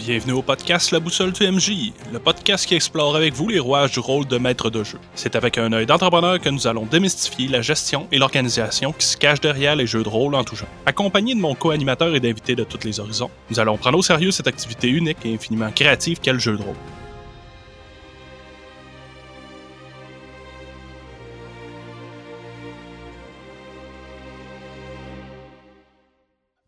Bienvenue au podcast La Boussole du MJ, le podcast qui explore avec vous les rouages du rôle de maître de jeu. C'est avec un œil d'entrepreneur que nous allons démystifier la gestion et l'organisation qui se cachent derrière les jeux de rôle en tout genre. Accompagné de mon co-animateur et d'invités de tous les horizons, nous allons prendre au sérieux cette activité unique et infiniment créative qu'est le jeu de rôle.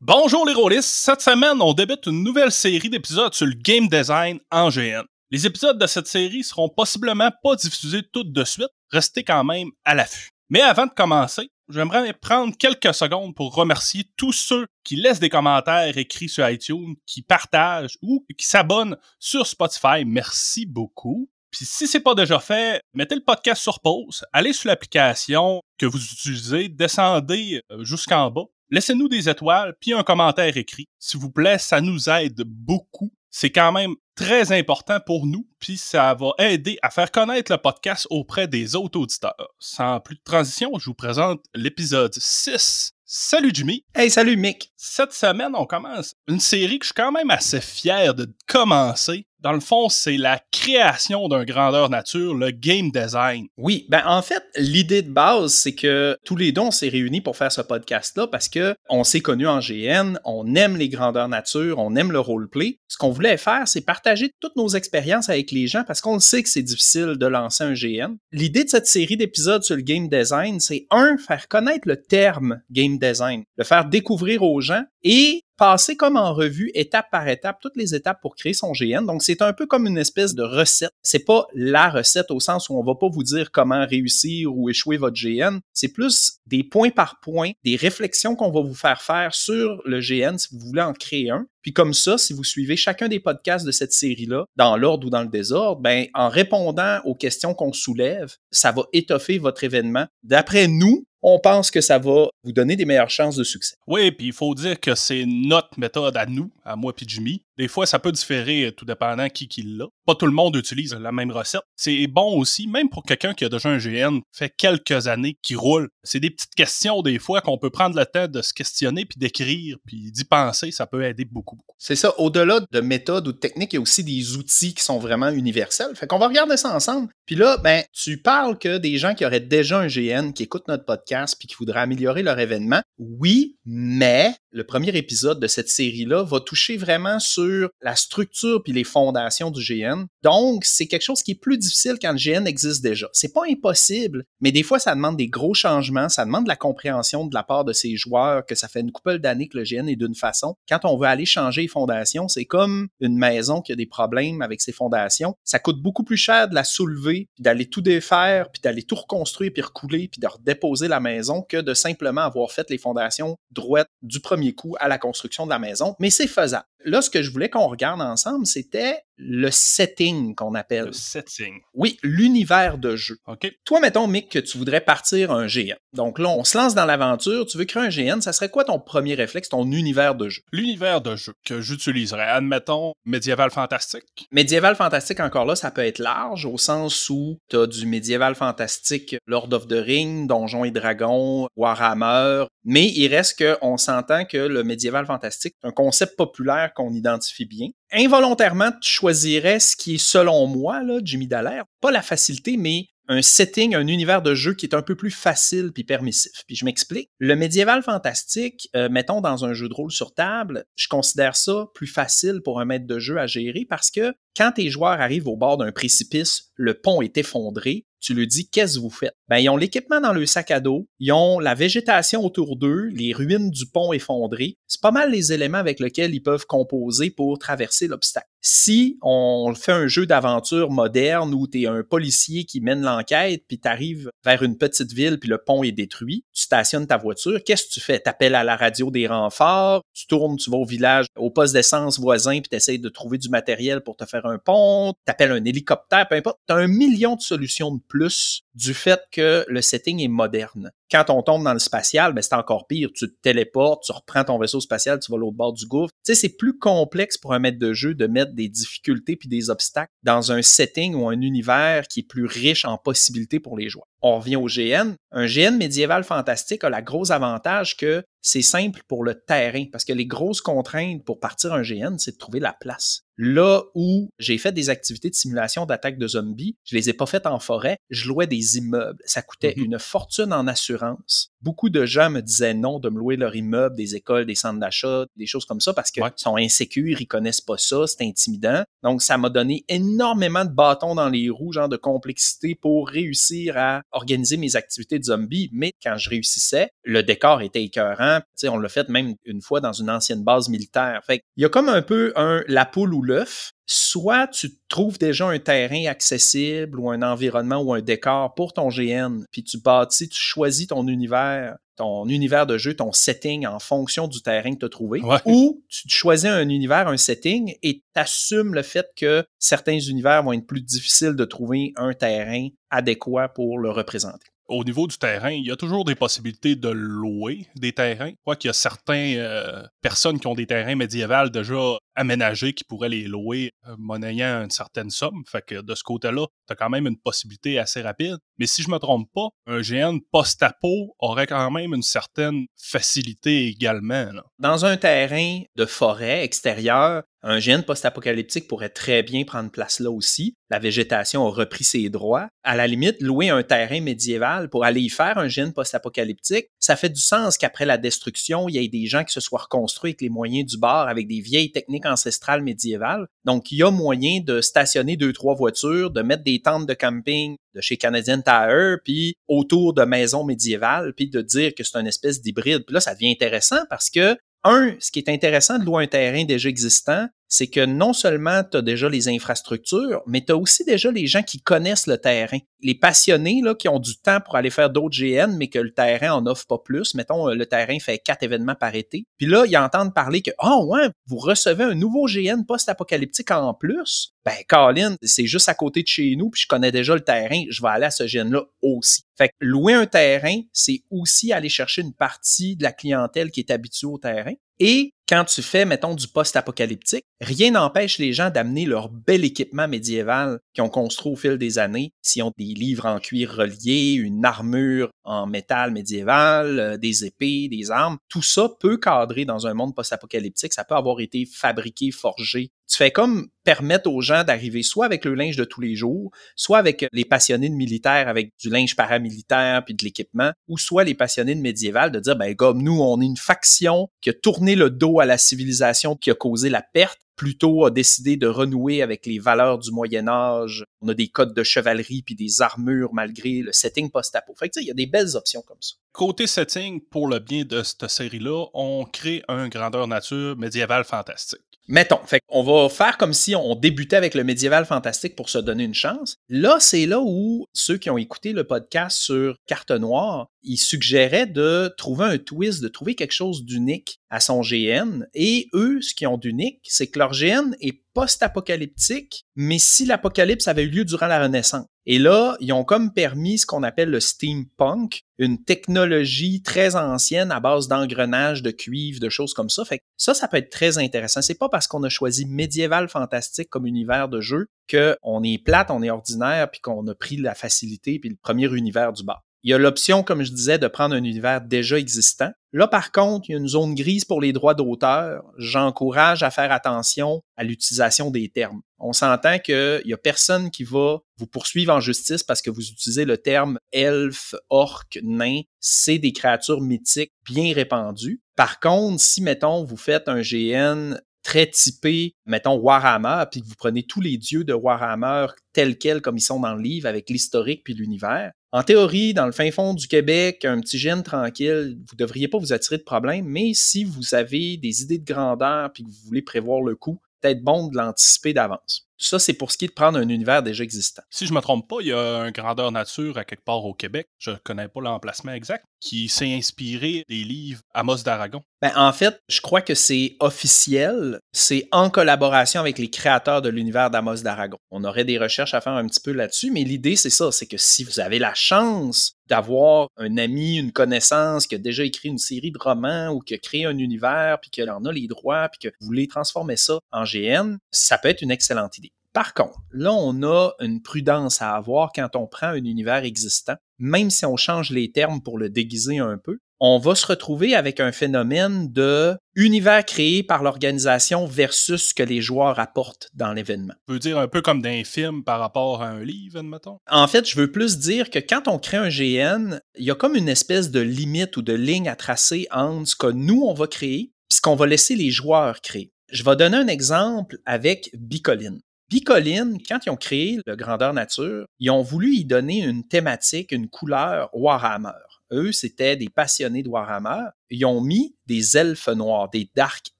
Bonjour les rôlistes, cette semaine on débute une nouvelle série d'épisodes sur le game design en GN. Les épisodes de cette série seront possiblement pas diffusés tout de suite, restez quand même à l'affût. Mais avant de commencer, j'aimerais prendre quelques secondes pour remercier tous ceux qui laissent des commentaires écrits sur iTunes, qui partagent ou qui s'abonnent sur Spotify. Merci beaucoup. Puis si c'est pas déjà fait, mettez le podcast sur pause, allez sur l'application que vous utilisez, descendez euh, jusqu'en bas, laissez-nous des étoiles puis un commentaire écrit. S'il vous plaît, ça nous aide beaucoup. C'est quand même très important pour nous, puis ça va aider à faire connaître le podcast auprès des autres auditeurs. Sans plus de transition, je vous présente l'épisode 6. Salut Jimmy. Hey, salut Mick. Cette semaine, on commence une série que je suis quand même assez fier de commencer dans le fond, c'est la création d'un grandeur nature, le game design. Oui, ben en fait, l'idée de base, c'est que tous les deux, on s'est réunis pour faire ce podcast-là parce que on s'est connus en GN, on aime les grandeurs nature, on aime le roleplay. Ce qu'on voulait faire, c'est partager toutes nos expériences avec les gens parce qu'on sait que c'est difficile de lancer un GN. L'idée de cette série d'épisodes sur le game design, c'est un, faire connaître le terme game design, le faire découvrir aux gens et passer comme en revue étape par étape toutes les étapes pour créer son GN. Donc c'est un peu comme une espèce de recette. C'est pas la recette au sens où on va pas vous dire comment réussir ou échouer votre GN. C'est plus des points par point, des réflexions qu'on va vous faire faire sur le GN si vous voulez en créer un. Puis comme ça, si vous suivez chacun des podcasts de cette série-là, dans l'ordre ou dans le désordre, ben en répondant aux questions qu'on soulève, ça va étoffer votre événement. D'après nous, on pense que ça va vous donner des meilleures chances de succès. Oui, puis il faut dire que c'est notre méthode à nous, à moi puis Jimmy. Des fois, ça peut différer euh, tout dépendant qui qui l'a. Pas tout le monde utilise la même recette. C'est bon aussi, même pour quelqu'un qui a déjà un GN, fait quelques années, qui roule. C'est des petites questions des fois qu'on peut prendre le temps de se questionner puis d'écrire puis d'y penser. Ça peut aider beaucoup, beaucoup. C'est ça. Au-delà de méthodes ou de techniques, il y a aussi des outils qui sont vraiment universels. Fait qu'on va regarder ça ensemble. Puis là, ben, tu parles que des gens qui auraient déjà un GN, qui écoutent notre podcast puis qui voudraient améliorer leur événement. Oui, mais le premier épisode de cette série-là va toucher vraiment sur la structure puis les fondations du GN. Donc, c'est quelque chose qui est plus difficile quand le GN existe déjà. C'est pas impossible, mais des fois, ça demande des gros changements, ça demande de la compréhension de la part de ces joueurs que ça fait une couple d'années que le GN est d'une façon. Quand on veut aller changer les fondations, c'est comme une maison qui a des problèmes avec ses fondations. Ça coûte beaucoup plus cher de la soulever, puis d'aller tout défaire, puis d'aller tout reconstruire, puis recouler, puis de redéposer la maison que de simplement avoir fait les fondations droites du premier coup à la construction de la maison. Mais c'est faisable. Là, ce que je voulais qu'on regarde ensemble, c'était le setting qu'on appelle. Le setting. Oui, l'univers de jeu. OK. Toi, mettons, Mick, que tu voudrais partir un GN. Donc là, on se lance dans l'aventure. Tu veux créer un GN. Ça serait quoi ton premier réflexe, ton univers de jeu? L'univers de jeu que j'utiliserais, admettons, médiéval fantastique. Médiéval fantastique, encore là, ça peut être large au sens où tu as du médiéval fantastique, Lord of the Ring, Donjons et Dragons, Warhammer. Mais il reste qu'on s'entend que le médiéval fantastique, c'est un concept populaire qu'on identifie bien involontairement, tu choisirais ce qui est, selon moi, là, Jimmy Dallaire, pas la facilité, mais un setting, un univers de jeu qui est un peu plus facile puis permissif. Puis je m'explique. Le médiéval fantastique, euh, mettons dans un jeu de rôle sur table, je considère ça plus facile pour un maître de jeu à gérer parce que quand tes joueurs arrivent au bord d'un précipice, le pont est effondré, tu lui dis qu'est-ce que vous faites? Ben, ils ont l'équipement dans le sac à dos, ils ont la végétation autour d'eux, les ruines du pont effondré. C'est pas mal les éléments avec lesquels ils peuvent composer pour traverser l'obstacle. Si on fait un jeu d'aventure moderne où tu es un policier qui mène l'enquête, puis tu arrives vers une petite ville, puis le pont est détruit, tu stationnes ta voiture, qu'est-ce que tu fais? Tu appelles à la radio des renforts, tu tournes, tu vas au village, au poste d'essence voisin, puis tu essaies de trouver du matériel pour te faire un pont, tu appelles un hélicoptère, peu importe. Tu as un million de solutions de plus du fait que le setting est moderne. Quand on tombe dans le spatial, ben c'est encore pire. Tu te téléportes, tu reprends ton vaisseau spatial, tu vas l'autre bord du gouffre. Tu sais, c'est plus complexe pour un maître de jeu de mettre des difficultés puis des obstacles dans un setting ou un univers qui est plus riche en possibilités pour les joueurs. On revient au GN. Un GN médiéval fantastique a la grosse avantage que c'est simple pour le terrain parce que les grosses contraintes pour partir un GN, c'est de trouver la place. Là où j'ai fait des activités de simulation d'attaque de zombies, je les ai pas faites en forêt, je louais des immeubles. Ça coûtait mhm. une fortune en assurance. Beaucoup de gens me disaient non de me louer leur immeuble, des écoles, des centres d'achat, des choses comme ça parce qu'ils sont insécures, ils connaissent pas ça, c'est intimidant. Donc ça m'a donné énormément de bâtons dans les roues, genre de complexité pour réussir à organiser mes activités de zombies. Mais quand je réussissais, le décor était écœurant. sais, on l'a fait même une fois dans une ancienne base militaire. Fait il y a comme un peu un la poule ou l'œuf soit tu trouves déjà un terrain accessible ou un environnement ou un décor pour ton GN, puis tu bâtis, tu choisis ton univers, ton univers de jeu, ton setting en fonction du terrain que tu as trouvé, ou tu choisis un univers, un setting et t'assumes le fait que certains univers vont être plus difficiles de trouver un terrain adéquat pour le représenter au niveau du terrain, il y a toujours des possibilités de louer des terrains. Je crois qu'il y a certaines euh, personnes qui ont des terrains médiévaux déjà aménagés qui pourraient les louer euh, monnayant une certaine somme. Fait que de ce côté-là, tu as quand même une possibilité assez rapide. Mais si je me trompe pas, un GN post-apo aurait quand même une certaine facilité également. Dans un terrain de forêt extérieur, un GN post-apocalyptique pourrait très bien prendre place là aussi. La végétation a repris ses droits. À la limite, louer un terrain médiéval pour aller y faire un GN post-apocalyptique, ça fait du sens qu'après la destruction, il y ait des gens qui se soient reconstruits avec les moyens du bord, avec des vieilles techniques ancestrales médiévales. Donc, il y a moyen de stationner deux, trois voitures, de mettre des tentes de camping de chez Canadian Tire, puis autour de maisons médiévales, puis de dire que c'est une espèce d'hybride. Puis là, ça devient intéressant parce que un, ce qui est intéressant de louer un terrain déjà existant, c'est que non seulement tu as déjà les infrastructures, mais tu as aussi déjà les gens qui connaissent le terrain. Les passionnés là, qui ont du temps pour aller faire d'autres GN, mais que le terrain en offre pas plus. Mettons, euh, le terrain fait quatre événements par été. Puis là, ils entendent parler que Oh ouais, vous recevez un nouveau GN post-apocalyptique en plus. Ben, Colin, c'est juste à côté de chez nous, puis je connais déjà le terrain, je vais aller à ce GN-là aussi. Fait que louer un terrain, c'est aussi aller chercher une partie de la clientèle qui est habituée au terrain. Et quand tu fais, mettons, du post-apocalyptique, rien n'empêche les gens d'amener leur bel équipement médiéval qu'ils ont construit au fil des années. S'ils ont des livres en cuir reliés, une armure en métal médiéval, euh, des épées, des armes, tout ça peut cadrer dans un monde post-apocalyptique. Ça peut avoir été fabriqué, forgé. Tu fais comme permettre aux gens d'arriver soit avec le linge de tous les jours, soit avec les passionnés de militaire avec du linge paramilitaire puis de l'équipement, ou soit les passionnés de médiéval de dire, ben, comme nous, on est une faction qui a tourné le dos à la civilisation qui a causé la perte, plutôt a décidé de renouer avec les valeurs du Moyen Âge. On a des codes de chevalerie puis des armures malgré le setting post-apo. Fait que il y a des belles options comme ça. Côté setting, pour le bien de cette série-là, on crée un grandeur nature médiéval fantastique. Mettons, fait on va faire comme si on débutait avec le médiéval fantastique pour se donner une chance. Là, c'est là où ceux qui ont écouté le podcast sur Carte Noire, ils suggéraient de trouver un twist, de trouver quelque chose d'unique à son GN. Et eux, ce qu'ils ont d'unique, c'est que leur GN est post-apocalyptique, mais si l'apocalypse avait eu lieu durant la Renaissance. Et là, ils ont comme permis ce qu'on appelle le steampunk, une technologie très ancienne à base d'engrenages, de cuivre, de choses comme ça. Fait que ça, ça peut être très intéressant. C'est pas parce qu'on a choisi médiéval fantastique comme univers de jeu qu'on est plate, on est ordinaire, puis qu'on a pris la facilité puis le premier univers du bas. Il y a l'option, comme je disais, de prendre un univers déjà existant. Là, par contre, il y a une zone grise pour les droits d'auteur. J'encourage à faire attention à l'utilisation des termes. On s'entend qu'il y a personne qui va vous poursuivre en justice parce que vous utilisez le terme elfe, orc, nain. C'est des créatures mythiques bien répandues. Par contre, si, mettons, vous faites un GN très typé, mettons, Warhammer, puis que vous prenez tous les dieux de Warhammer tels quels comme ils sont dans le livre avec l'historique puis l'univers. En théorie, dans le fin fond du Québec, un petit gène tranquille, vous devriez pas vous attirer de problème, mais si vous avez des idées de grandeur puis que vous voulez prévoir le coup, peut-être bon de l'anticiper d'avance. Ça, c'est pour ce qui est de prendre un univers déjà existant. Si je me trompe pas, il y a un grandeur nature à quelque part au Québec, je connais pas l'emplacement exact, qui s'est inspiré des livres Amos d'Aragon. Ben, en fait, je crois que c'est officiel. C'est en collaboration avec les créateurs de l'univers d'Amos d'Aragon. On aurait des recherches à faire un petit peu là-dessus, mais l'idée, c'est ça, c'est que si vous avez la chance d'avoir un ami, une connaissance qui a déjà écrit une série de romans ou qui a créé un univers, puis qu'il en a les droits, puis que vous voulez transformer ça en GN, ça peut être une excellente idée. Par contre, là, on a une prudence à avoir quand on prend un univers existant, même si on change les termes pour le déguiser un peu. On va se retrouver avec un phénomène de univers créé par l'organisation versus ce que les joueurs apportent dans l'événement. Tu veux dire un peu comme d'un film par rapport à un livre, admettons? En fait, je veux plus dire que quand on crée un GN, il y a comme une espèce de limite ou de ligne à tracer entre ce que nous, on va créer et ce qu'on va laisser les joueurs créer. Je vais donner un exemple avec Bicoline. Bicoline, quand ils ont créé le Grandeur Nature, ils ont voulu y donner une thématique, une couleur Warhammer. Eux, c'était des passionnés de Warhammer. Ils ont mis des elfes noirs, des Dark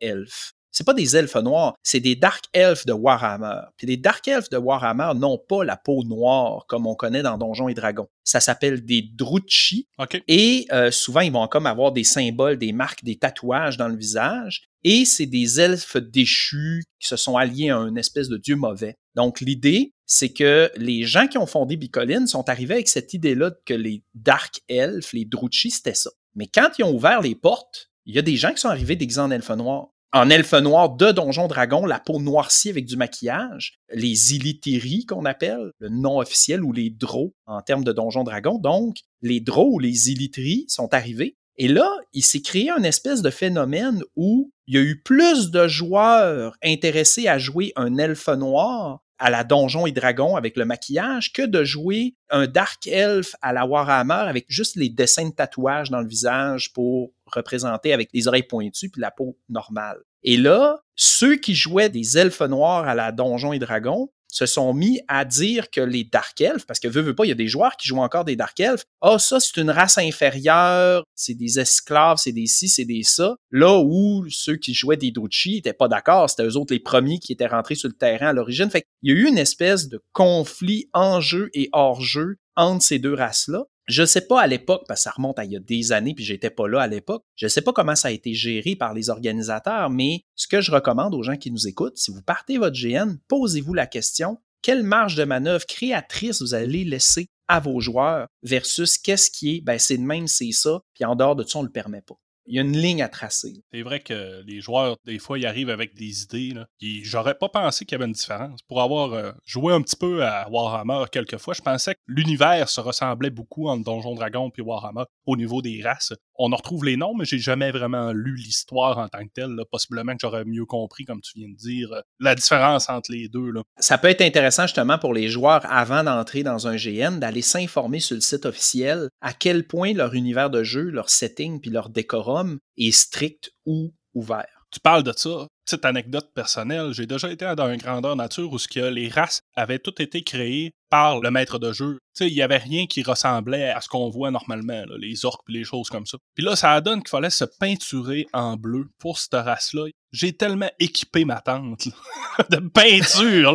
Elves. C'est pas des elfes noirs, c'est des Dark Elves de Warhammer. Puis les Dark Elves de Warhammer n'ont pas la peau noire comme on connaît dans Donjons et Dragons. Ça s'appelle des Druchis. Et euh, souvent, ils vont comme avoir des symboles, des marques, des tatouages dans le visage. Et c'est des elfes déchus qui se sont alliés à une espèce de dieu mauvais. Donc l'idée, c'est que les gens qui ont fondé Bicoline sont arrivés avec cette idée-là que les Dark Elves, les Druchis, c'était ça. Mais quand ils ont ouvert les portes, il y a des gens qui sont arrivés déguisés en elfes noirs. En elfe noir de Donjon Dragon, la peau noircie avec du maquillage, les Illitiri qu'on appelle, le nom officiel, ou les Dros en termes de Donjon Dragon. Donc, les Dros ou les Illitiri sont arrivés et là, il s'est créé un espèce de phénomène où il y a eu plus de joueurs intéressés à jouer un elfe noir à la Donjon et Dragon avec le maquillage que de jouer un Dark Elf à la Warhammer avec juste les dessins de tatouage dans le visage pour représenter avec les oreilles pointues puis la peau normale. Et là, ceux qui jouaient des elfes noirs à la Donjon et Dragon se sont mis à dire que les Dark Elves, parce que veut, veut pas, il y a des joueurs qui jouent encore des Dark Elves, ah, ça, c'est une race inférieure, c'est des esclaves, c'est des ci, c'est des ça. Là où ceux qui jouaient des Druchis étaient pas d'accord, c'était eux autres les premiers qui étaient rentrés sur le terrain à l'origine. Fait qu'il y a eu une espèce de conflit en jeu et hors jeu entre ces deux races-là. Je ne sais pas à l'époque, parce que ça remonte à il y a des années, puis j'étais pas là à l'époque. Je ne sais pas comment ça a été géré par les organisateurs, mais ce que je recommande aux gens qui nous écoutent, si vous partez votre GN, posez-vous la question quelle marge de manœuvre créatrice vous allez laisser à vos joueurs versus qu'est-ce qui est, ben c'est de même, c'est ça, puis en dehors de ça, on ne le permet pas il y a une ligne à tracer. C'est vrai que les joueurs, des fois, ils arrivent avec des idées. J'aurais pas pensé qu'il y avait une différence. Pour avoir euh, joué un petit peu à Warhammer quelques fois, je pensais que l'univers se ressemblait beaucoup entre Donjon Dragon et Warhammer au niveau des races. On en retrouve les noms, mais j'ai jamais vraiment lu l'histoire en tant que telle. Possiblement que j'aurais mieux compris, comme tu viens de dire, euh, la différence entre les deux. Là. Ça peut être intéressant justement pour les joueurs avant d'entrer dans un GN d'aller s'informer sur le site officiel à quel point leur univers de jeu, leur setting puis leur décorum est strict ou ouvert. Tu parles de ça. Petite anecdote personnelle, j'ai déjà été dans une grandeur nature où ce que les races avaient toutes été créées par le maître de jeu. il n'y avait rien qui ressemblait à ce qu'on voit normalement, les orques et les choses comme ça. Puis là, ça donne qu'il fallait se peinturer en bleu pour cette race-là. J'ai tellement équipé ma tente de peinture.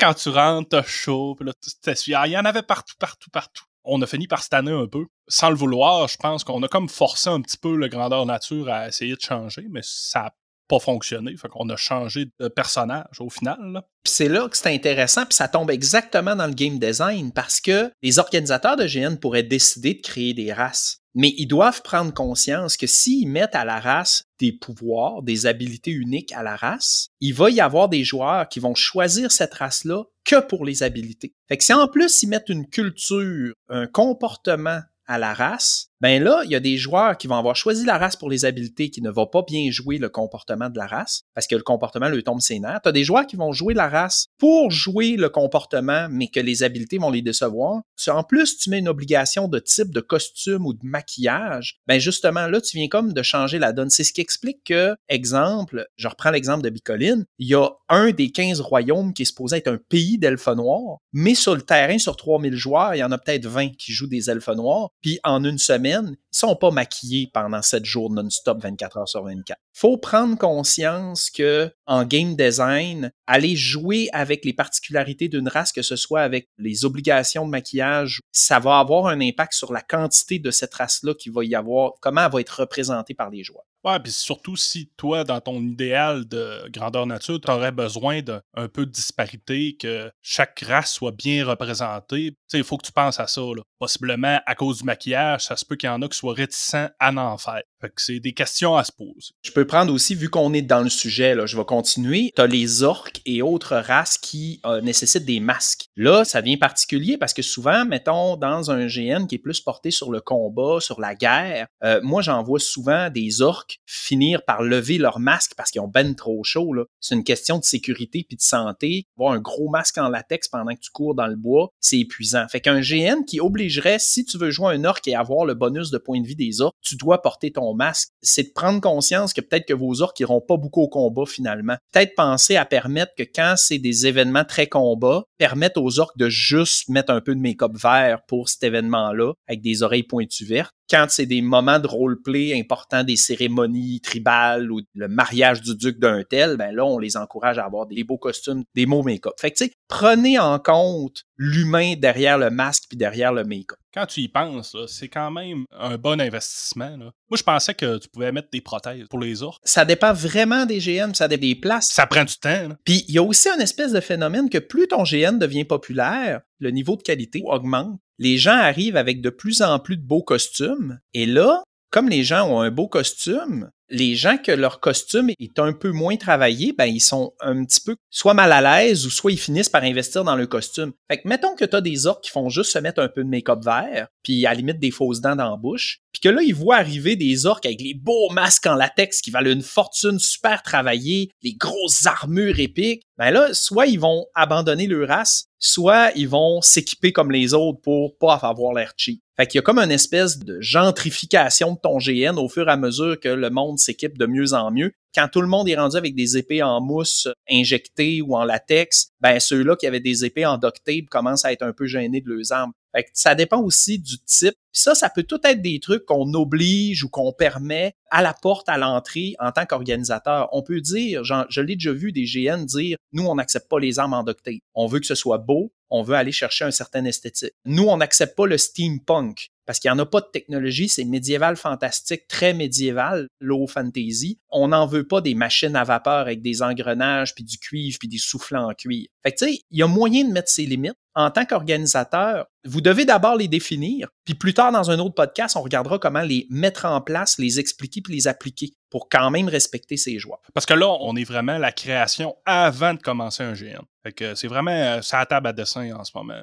quand tu rentres, t'as chaud, là, il y en avait partout, partout, partout on a fini par tanner un peu. Sans le vouloir, je pense qu'on a comme forcé un petit peu le grandeur nature à essayer de changer, mais ça n'a pas fonctionné. Fait qu'on a changé de personnage au final. c'est là que c'est intéressant, puis ça tombe exactement dans le game design parce que les organisateurs de GN pourraient décider de créer des races. Mais ils doivent prendre conscience que s'ils mettent à la race des pouvoirs, des habilités uniques à la race, il va y avoir des joueurs qui vont choisir cette race-là que pour les habilités. Fait que si en plus ils mettent une culture, un comportement à la race, ben là, il y a des joueurs qui vont avoir choisi la race pour les habiletés qui ne vont pas bien jouer le comportement de la race parce que le comportement lui tombe ses nerfs. Tu as des joueurs qui vont jouer la race pour jouer le comportement, mais que les habiletés vont les décevoir. En plus tu mets une obligation de type de costume ou de maquillage, ben justement là, tu viens comme de changer la donne. C'est ce qui explique que, exemple, je reprends l'exemple de Bicoline, il y a un des 15 royaumes qui est supposé être un pays d'elfes noirs, mais sur le terrain, sur 3000 joueurs, il y en a peut-être 20 qui jouent des elfes noirs, puis en une semaine, ils sont pas maquillés pendant 7 jours non-stop, 24 heures sur 24. Faut prendre conscience que en game design, aller jouer avec les particularités d'une race, que ce soit avec les obligations de maquillage, ça va avoir un impact sur la quantité de cette race-là qui va y avoir, comment elle va être représentée par les joueurs. Ouais, puis surtout si toi, dans ton idéal de grandeur nature, tu aurais besoin d'un peu de disparité, que chaque race soit bien représentée, il faut que tu penses à ça. Là. Possiblement, à cause du maquillage, ça se peut qu'il y en a qui soient réticents à en faire. C'est des questions à se poser. Je peux prendre aussi, vu qu'on est dans le sujet, là, je vais continuer. Tu as les orques et autres races qui euh, nécessitent des masques. Là, ça devient particulier parce que souvent, mettons, dans un GN qui est plus porté sur le combat, sur la guerre, euh, moi, j'en vois souvent des orques finir par lever leur masque parce qu'ils ont ben trop chaud. C'est une question de sécurité puis de santé. Avoir un gros masque en latex pendant que tu cours dans le bois, c'est épuisant. Fait qu'un GN qui obligerait, si tu veux jouer un orc et avoir le bonus de point de vie des orques, tu dois porter ton masque. C'est de prendre conscience que peut-être que vos orques iront pas beaucoup au combat finalement. Peut-être penser à permettre que quand c'est des événements très combats, permettre aux orques de juste mettre un peu de make-up vert pour cet événement-là, avec des oreilles pointues vertes. Quand c'est des moments de roleplay importants, des cérémonies tribales ou le mariage du duc d'un tel, ben là, on les encourage à avoir des beaux costumes, des beaux make-up. Fait que, tu sais, prenez en compte l'humain derrière le masque puis derrière le make-up. Quand tu y penses, c'est quand même un bon investissement. Moi, je pensais que tu pouvais mettre des prothèses pour les orques. Ça dépend vraiment des GN, ça dépend des places. Ça prend du temps. Puis il y a aussi un espèce de phénomène que plus ton GN devient populaire, le niveau de qualité augmente. Les gens arrivent avec de plus en plus de beaux costumes. Et là, comme les gens ont un beau costume, les gens que leur costume est un peu moins travaillé, ben ils sont un petit peu soit mal à l'aise ou soit ils finissent par investir dans le costume. Fait que mettons que tu as des orques qui font juste se mettre un peu de make-up vert, puis à la limite des fausses dents dans la bouche, puis que là ils voient arriver des orques avec les beaux masques en latex qui valent une fortune super travaillée, les grosses armures épiques, ben là soit ils vont abandonner leur race, soit ils vont s'équiper comme les autres pour pas avoir l'air cheap. Fait qu'il y a comme une espèce de gentrification de ton GN au fur et à mesure que le monde s'équipe de mieux en mieux. Quand tout le monde est rendu avec des épées en mousse injectées ou en latex, ben ceux-là qui avaient des épées en duct commencent à être un peu gênés de leurs armes. Ça dépend aussi du type. Ça, ça peut tout être des trucs qu'on oblige ou qu'on permet à la porte, à l'entrée en tant qu'organisateur. On peut dire, je l'ai déjà vu des GN dire, nous, on n'accepte pas les armes en duct tape. On veut que ce soit beau, on veut aller chercher un certain esthétique. Nous, on n'accepte pas le steampunk parce qu'il n'y en a pas de technologie, c'est médiéval fantastique, très médiéval, low fantasy. On n'en veut pas des machines à vapeur avec des engrenages, puis du cuivre, puis des soufflants en cuivre. Fait que tu sais, il y a moyen de mettre ses limites. En tant qu'organisateur, vous devez d'abord les définir, puis plus tard dans un autre podcast, on regardera comment les mettre en place, les expliquer, puis les appliquer pour quand même respecter ses joies. Parce que là, on est vraiment la création avant de commencer un GN. Fait que c'est vraiment ça euh, table à dessin en ce moment.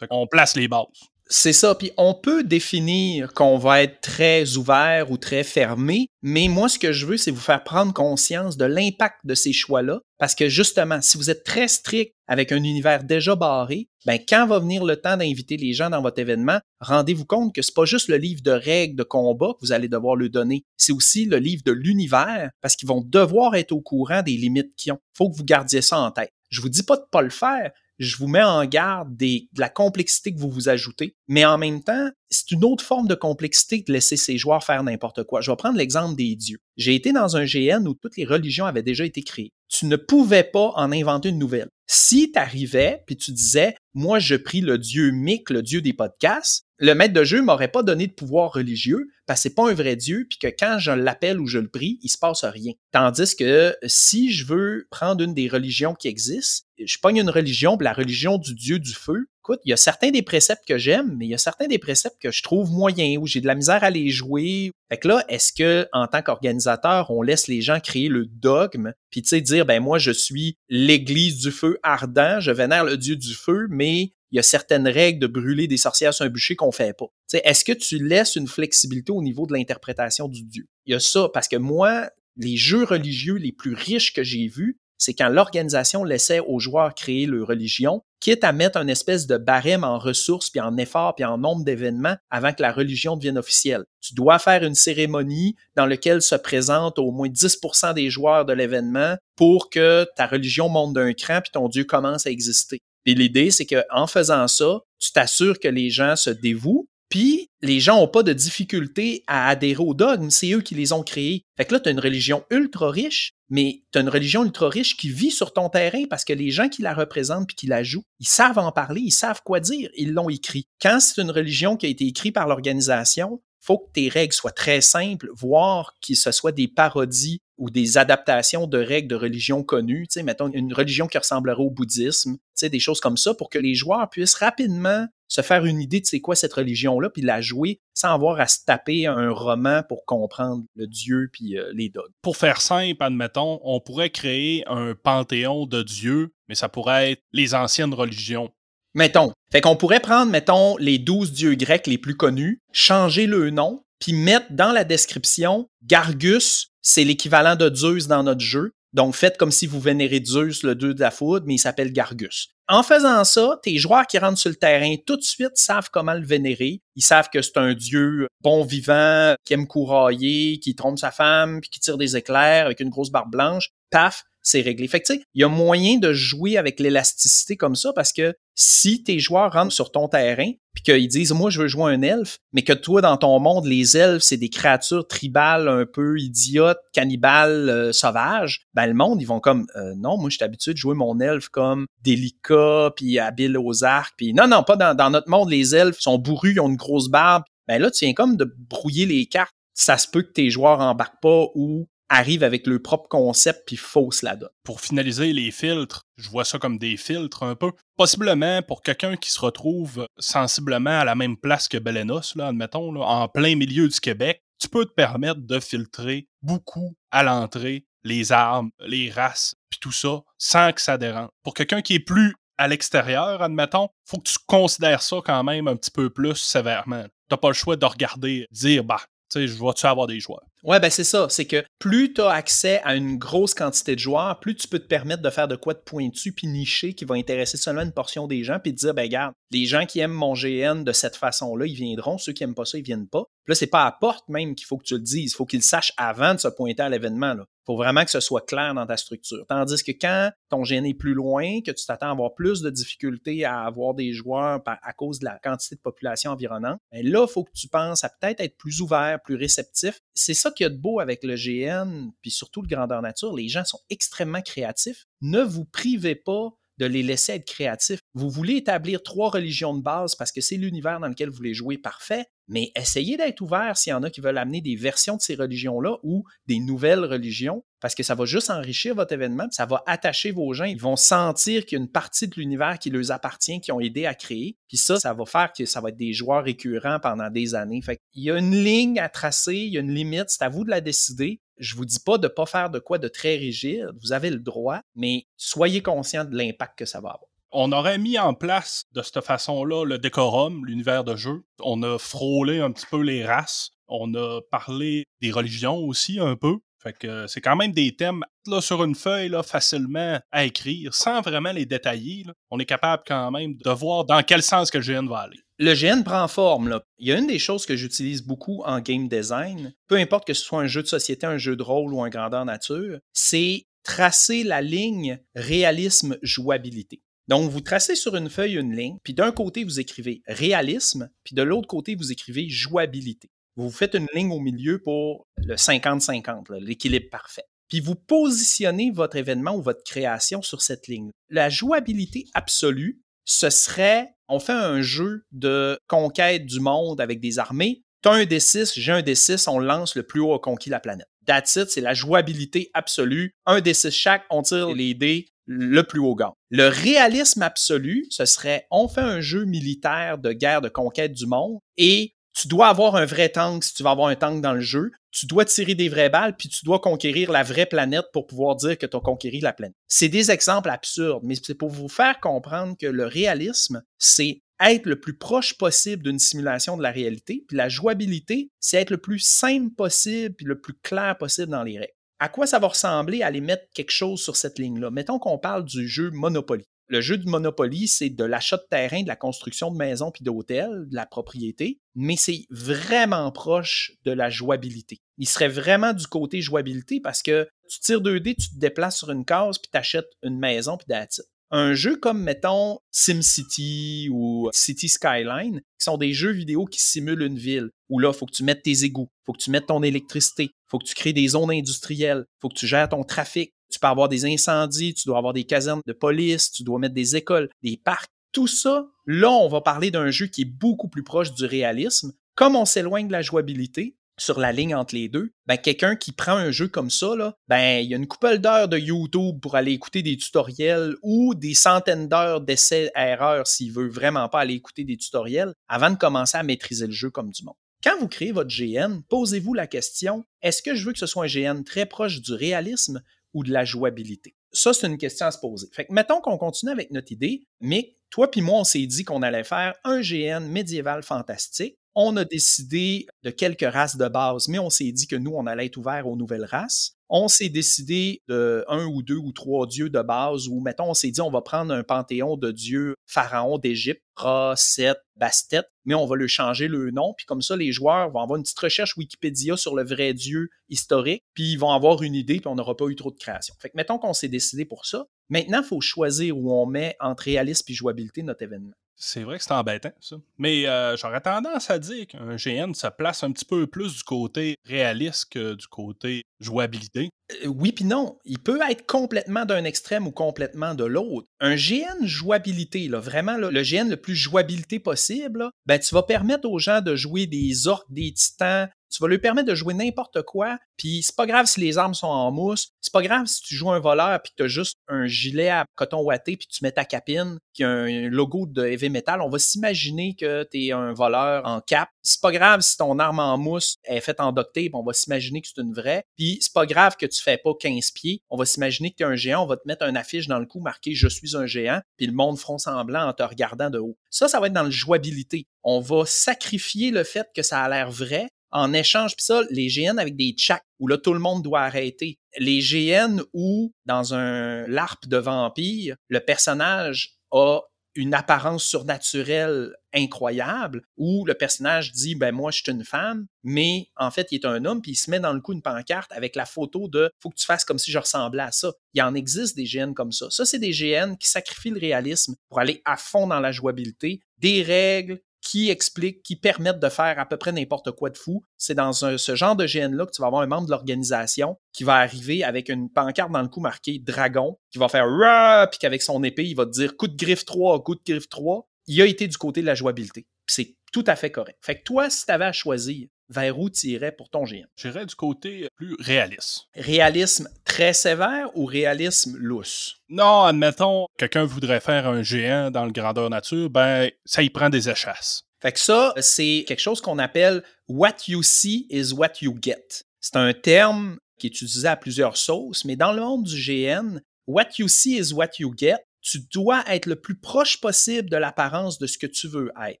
On place les bases. C'est ça. Puis on peut définir qu'on va être très ouvert ou très fermé, mais moi, ce que je veux, c'est vous faire prendre conscience de l'impact de ces choix-là. Parce que justement, si vous êtes très strict avec un univers déjà barré, ben quand va venir le temps d'inviter les gens dans votre événement, rendez-vous compte que c'est pas juste le livre de règles de combat que vous allez devoir leur donner, c'est aussi le livre de l'univers parce qu'ils vont devoir être au courant des limites qu'ils ont. Faut que vous gardiez ça en tête. Je vous dis pas de pas le faire, je vous mets en garde des, de la complexité que vous vous ajoutez, mais en même temps, c'est une autre forme de complexité de laisser ces joueurs faire n'importe quoi. Je vais prendre l'exemple des dieux. J'ai été dans un GN où toutes les religions avaient déjà été créées. Tu ne pouvais pas en inventer une nouvelle. Si tu arrivais puis tu disais, moi je prie le dieu Mick, le dieu des podcasts, le maître de jeu m'aurait pas donné de pouvoir religieux parce que c'est pas un vrai dieu puis que quand je l'appelle ou je le prie, il se passe rien. Tandis que si je veux prendre une des religions qui existent, je pogne une religion, la religion du dieu du feu, écoute, il y a certains des préceptes que j'aime, mais il y a certains des préceptes que je trouve moyens, où j'ai de la misère à les jouer. Fait que là, est-ce que, en tant qu'organisateur, on laisse les gens créer le dogme, puis tu sais, dire, ben moi, je suis l'église du feu ardent, je vénère le dieu du feu, mais il y a certaines règles de brûler des sorcières sur un bûcher qu'on fait pas. Est-ce que tu laisses une flexibilité au niveau de l'interprétation du dieu? Il y a ça, parce que moi, les jeux religieux les plus riches que j'ai vus, c'est quand l'organisation laissait aux joueurs créer leur religion, quitte à mettre une espèce de barème en ressources, puis en efforts, puis en nombre d'événements avant que la religion devienne officielle. Tu dois faire une cérémonie dans laquelle se présentent au moins 10% des joueurs de l'événement pour que ta religion monte d'un cran, puis ton Dieu commence à exister. Et l'idée, c'est qu'en faisant ça, tu t'assures que les gens se dévouent, puis les gens n'ont pas de difficulté à adhérer aux dogmes, c'est eux qui les ont créés. Fait que là, tu as une religion ultra riche, mais tu as une religion ultra riche qui vit sur ton terrain parce que les gens qui la représentent puis qui la jouent, ils savent en parler, ils savent quoi dire, ils l'ont écrit. Quand c'est une religion qui a été écrite par l'organisation, faut que tes règles soient très simples, voire que ce soit des parodies ou des adaptations de règles de religions connues, tu sais, mettons une religion qui ressemblerait au bouddhisme, tu sais, des choses comme ça pour que les joueurs puissent rapidement se faire une idée de c'est quoi cette religion-là, puis la jouer sans avoir à se taper un roman pour comprendre le dieu puis euh, les dogmes. Pour faire simple, admettons, on pourrait créer un panthéon de dieux, mais ça pourrait être les anciennes religions. Mettons. Fait qu'on pourrait prendre, mettons, les douze dieux grecs les plus connus, changer le nom, puis mettre dans la description Gargus, c'est l'équivalent de Zeus dans notre jeu. Donc, faites comme si vous vénérez Zeus, le dieu de la foudre, mais il s'appelle Gargus. En faisant ça, tes joueurs qui rentrent sur le terrain tout de suite savent comment le vénérer. Ils savent que c'est un dieu bon vivant, qui aime courailler, qui trompe sa femme, puis qui tire des éclairs avec une grosse barbe blanche. Paf, c'est réglé. Fait que, tu sais, il y a moyen de jouer avec l'élasticité comme ça parce que si tes joueurs rentrent sur ton terrain puis qu'ils disent, moi, je veux jouer un elfe, mais que toi, dans ton monde, les elfes, c'est des créatures tribales un peu idiotes, cannibales, euh, sauvages, ben, le monde, ils vont comme, euh, non, moi, je suis habitué de jouer mon elfe comme délicat puis habile aux arcs puis non, non, pas dans, notre monde, les elfes sont bourrus, ils ont une grosse barbe. Ben là, tu viens comme de brouiller les cartes ça se peut que tes joueurs embarquent pas ou arrive avec leur propre concept puis fausse la donne. Pour finaliser les filtres, je vois ça comme des filtres un peu. Possiblement pour quelqu'un qui se retrouve sensiblement à la même place que Belenos, là, admettons, là, en plein milieu du Québec, tu peux te permettre de filtrer beaucoup à l'entrée les armes, les races, puis tout ça, sans que ça dérange. Pour quelqu'un qui est plus à l'extérieur, admettons, faut que tu considères ça quand même un petit peu plus sévèrement. T'as pas le choix de regarder, dire, bah, tu sais, je vois-tu avoir des joueurs? Ouais, ben c'est ça. C'est que plus tu accès à une grosse quantité de joueurs, plus tu peux te permettre de faire de quoi de pointu puis niché qui va intéresser seulement une portion des gens puis te dire, ben regarde, les gens qui aiment mon GN de cette façon-là, ils viendront. Ceux qui aiment pas ça, ils viennent pas. Puis là, c'est pas à porte même qu'il faut que tu le dises. Il faut qu'ils sachent avant de se pointer à l'événement. Là faut vraiment que ce soit clair dans ta structure. Tandis que quand ton GN est plus loin, que tu t'attends à avoir plus de difficultés à avoir des joueurs à cause de la quantité de population environnante, ben là, il faut que tu penses à peut-être être plus ouvert, plus réceptif. C'est ça qu'il y a de beau avec le GN, puis surtout le grandeur nature. Les gens sont extrêmement créatifs. Ne vous privez pas de les laisser être créatifs. Vous voulez établir trois religions de base parce que c'est l'univers dans lequel vous voulez jouer parfait, mais essayez d'être ouvert s'il y en a qui veulent amener des versions de ces religions-là ou des nouvelles religions, parce que ça va juste enrichir votre événement, ça va attacher vos gens, ils vont sentir qu'il y a une partie de l'univers qui leur appartient, qui ont aidé à créer, puis ça, ça va faire que ça va être des joueurs récurrents pendant des années. Il y a une ligne à tracer, il y a une limite, c'est à vous de la décider. Je vous dis pas de pas faire de quoi de très rigide, vous avez le droit, mais soyez conscient de l'impact que ça va avoir on aurait mis en place de cette façon-là le décorum, l'univers de jeu. On a frôlé un petit peu les races. On a parlé des religions aussi un peu. Fait que c'est quand même des thèmes là, sur une feuille là, facilement à écrire, sans vraiment les détailler. On est capable quand même de voir dans quel sens que le GN va aller. Le GN prend forme. Il y a une des choses que j'utilise beaucoup en game design, peu importe que ce soit un jeu de société, un jeu de rôle ou un grandeur nature, c'est tracer la ligne réalisme-jouabilité. Donc, vous tracez sur une feuille une ligne, puis d'un côté, vous écrivez réalisme, puis de l'autre côté, vous écrivez jouabilité. Vous faites une ligne au milieu pour le 50-50, l'équilibre parfait. Puis vous positionnez votre événement ou votre création sur cette ligne. La jouabilité absolue, ce serait, on fait un jeu de conquête du monde avec des armées. Tu as un D6, j'ai un D6, on lance le plus haut à conquis la planète. That's c'est la jouabilité absolue. Un D6 chaque, on tire les dés, le plus haut gain. Le réalisme absolu, ce serait on fait un jeu militaire de guerre de conquête du monde et tu dois avoir un vrai tank si tu vas avoir un tank dans le jeu. Tu dois tirer des vraies balles, puis tu dois conquérir la vraie planète pour pouvoir dire que tu as conquéri la planète. C'est des exemples absurdes, mais c'est pour vous faire comprendre que le réalisme, c'est être le plus proche possible d'une simulation de la réalité, puis la jouabilité, c'est être le plus simple possible, puis le plus clair possible dans les règles à quoi ça va ressembler à aller mettre quelque chose sur cette ligne-là? Mettons qu'on parle du jeu Monopoly. Le jeu du Monopoly, c'est de l'achat de terrain, de la construction de maisons puis d'hôtels, de la propriété, mais c'est vraiment proche de la jouabilité. Il serait vraiment du côté jouabilité parce que tu tires 2D, tu te déplaces sur une case puis tu achètes une maison puis that's un jeu comme, mettons, SimCity ou City Skyline, qui sont des jeux vidéo qui simulent une ville, où là, il faut que tu mettes tes égouts, il faut que tu mettes ton électricité, il faut que tu crées des zones industrielles, il faut que tu gères ton trafic, tu peux avoir des incendies, tu dois avoir des casernes de police, tu dois mettre des écoles, des parcs. Tout ça, là, on va parler d'un jeu qui est beaucoup plus proche du réalisme, Comme on s'éloigne de la jouabilité, sur la ligne entre les deux, ben quelqu'un qui prend un jeu comme ça, ben il y a une couple d'heures de YouTube pour aller écouter des tutoriels ou des centaines d'heures d'essais-erreurs s'il veut vraiment pas aller écouter des tutoriels avant de commencer à maîtriser le jeu comme du monde. Quand vous créez votre GN, posez-vous la question est-ce que je veux que ce soit un GN très proche du réalisme? Ou de la jouabilité? Ça, c'est une question à se poser. Fait que mettons qu'on continue avec notre idée, mais toi puis moi, on s'est dit qu'on allait faire un GN médiéval fantastique on a décidé de quelques races de base, mais on s'est dit que nous, on allait être ouvert aux nouvelles races. On s'est décidé de un ou deux ou trois dieux de base, ou mettons, on s'est dit on va prendre un panthéon de dieux pharaons d'Égypte, Ra, Set, Bastet, mais on va le changer le nom, puis comme ça, les joueurs vont avoir une petite recherche Wikipédia sur le vrai dieu historique, puis ils vont avoir une idée, puis on n'aura pas eu trop de création. Fait que mettons qu'on s'est décidé pour ça. Maintenant, il faut choisir où on met entre réalisme et jouabilité notre événement. C'est vrai que c'est embêtant, ça. Mais euh, j'aurais tendance à dire qu'un GN se place un petit peu plus du côté réaliste que du côté jouabilité. Euh, oui, puis non. Il peut être complètement d'un extrême ou complètement de l'autre. Un GN jouabilité, là, vraiment le GN le plus jouabilité possible, ben, tu vas permettre aux gens de jouer des orques, des titans, tu vas lui permettre de jouer n'importe quoi, puis c'est pas grave si les armes sont en mousse, c'est pas grave si tu joues un voleur puis que tu as juste un gilet à coton ouaté puis tu mets ta capine qui a un logo de heavy metal, on va s'imaginer que tu es un voleur en cap. C'est pas grave si ton arme en mousse est faite en tape, on va s'imaginer que c'est une vraie. Puis c'est pas grave que tu fais pas 15 pieds, on va s'imaginer que tu un géant, on va te mettre une affiche dans le cou marqué je suis un géant, puis le monde front semblant en te regardant de haut. Ça ça va être dans le jouabilité. On va sacrifier le fait que ça a l'air vrai en échange, puis ça, les GN avec des chats où là, tout le monde doit arrêter. Les GN où, dans un LARP de vampire, le personnage a une apparence surnaturelle incroyable, où le personnage dit ben moi je suis une femme, mais en fait il est un homme puis il se met dans le coup une pancarte avec la photo de faut que tu fasses comme si je ressemblais à ça. Il en existe des GN comme ça. Ça c'est des GN qui sacrifient le réalisme pour aller à fond dans la jouabilité, des règles, qui expliquent, qui permettent de faire à peu près n'importe quoi de fou. C'est dans ce genre de GN-là que tu vas avoir un membre de l'organisation qui va arriver avec une pancarte dans le cou marquée dragon, qui va faire Rah! puis qu'avec son épée, il va te dire coup de griffe 3, coup de griffe 3. Il a été du côté de la jouabilité. C'est tout à fait correct. Fait que toi, si tu avais à choisir vers où tu irais pour ton GN? J'irais du côté plus réaliste. Réalisme très sévère ou réalisme lousse? Non, admettons, quelqu'un voudrait faire un géant dans le grandeur nature, ben, ça y prend des échasses. Fait que ça, c'est quelque chose qu'on appelle What you see is what you get. C'est un terme qui est utilisé à plusieurs sauces, mais dans le monde du GN, What you see is what you get. Tu dois être le plus proche possible de l'apparence de ce que tu veux être.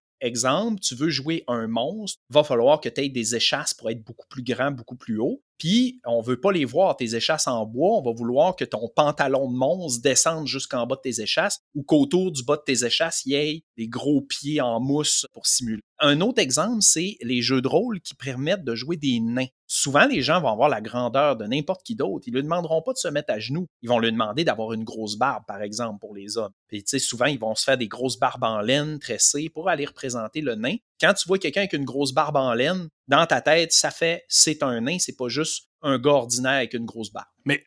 Exemple, tu veux jouer un monstre, va falloir que tu aies des échasses pour être beaucoup plus grand, beaucoup plus haut. Puis, on veut pas les voir, tes échasses en bois. On va vouloir que ton pantalon de monstre descende jusqu'en bas de tes échasses ou qu'autour du bas de tes échasses, il y ait des gros pieds en mousse pour simuler. Un autre exemple, c'est les jeux de rôle qui permettent de jouer des nains. Souvent, les gens vont avoir la grandeur de n'importe qui d'autre. Ils ne lui demanderont pas de se mettre à genoux. Ils vont lui demander d'avoir une grosse barbe, par exemple, pour les hommes. Puis, tu sais, souvent, ils vont se faire des grosses barbes en laine tressées pour aller représenter le nain. Quand tu vois quelqu'un avec une grosse barbe en laine, dans ta tête, ça fait c'est un nain, c'est pas juste un gars ordinaire avec une grosse barbe. Mais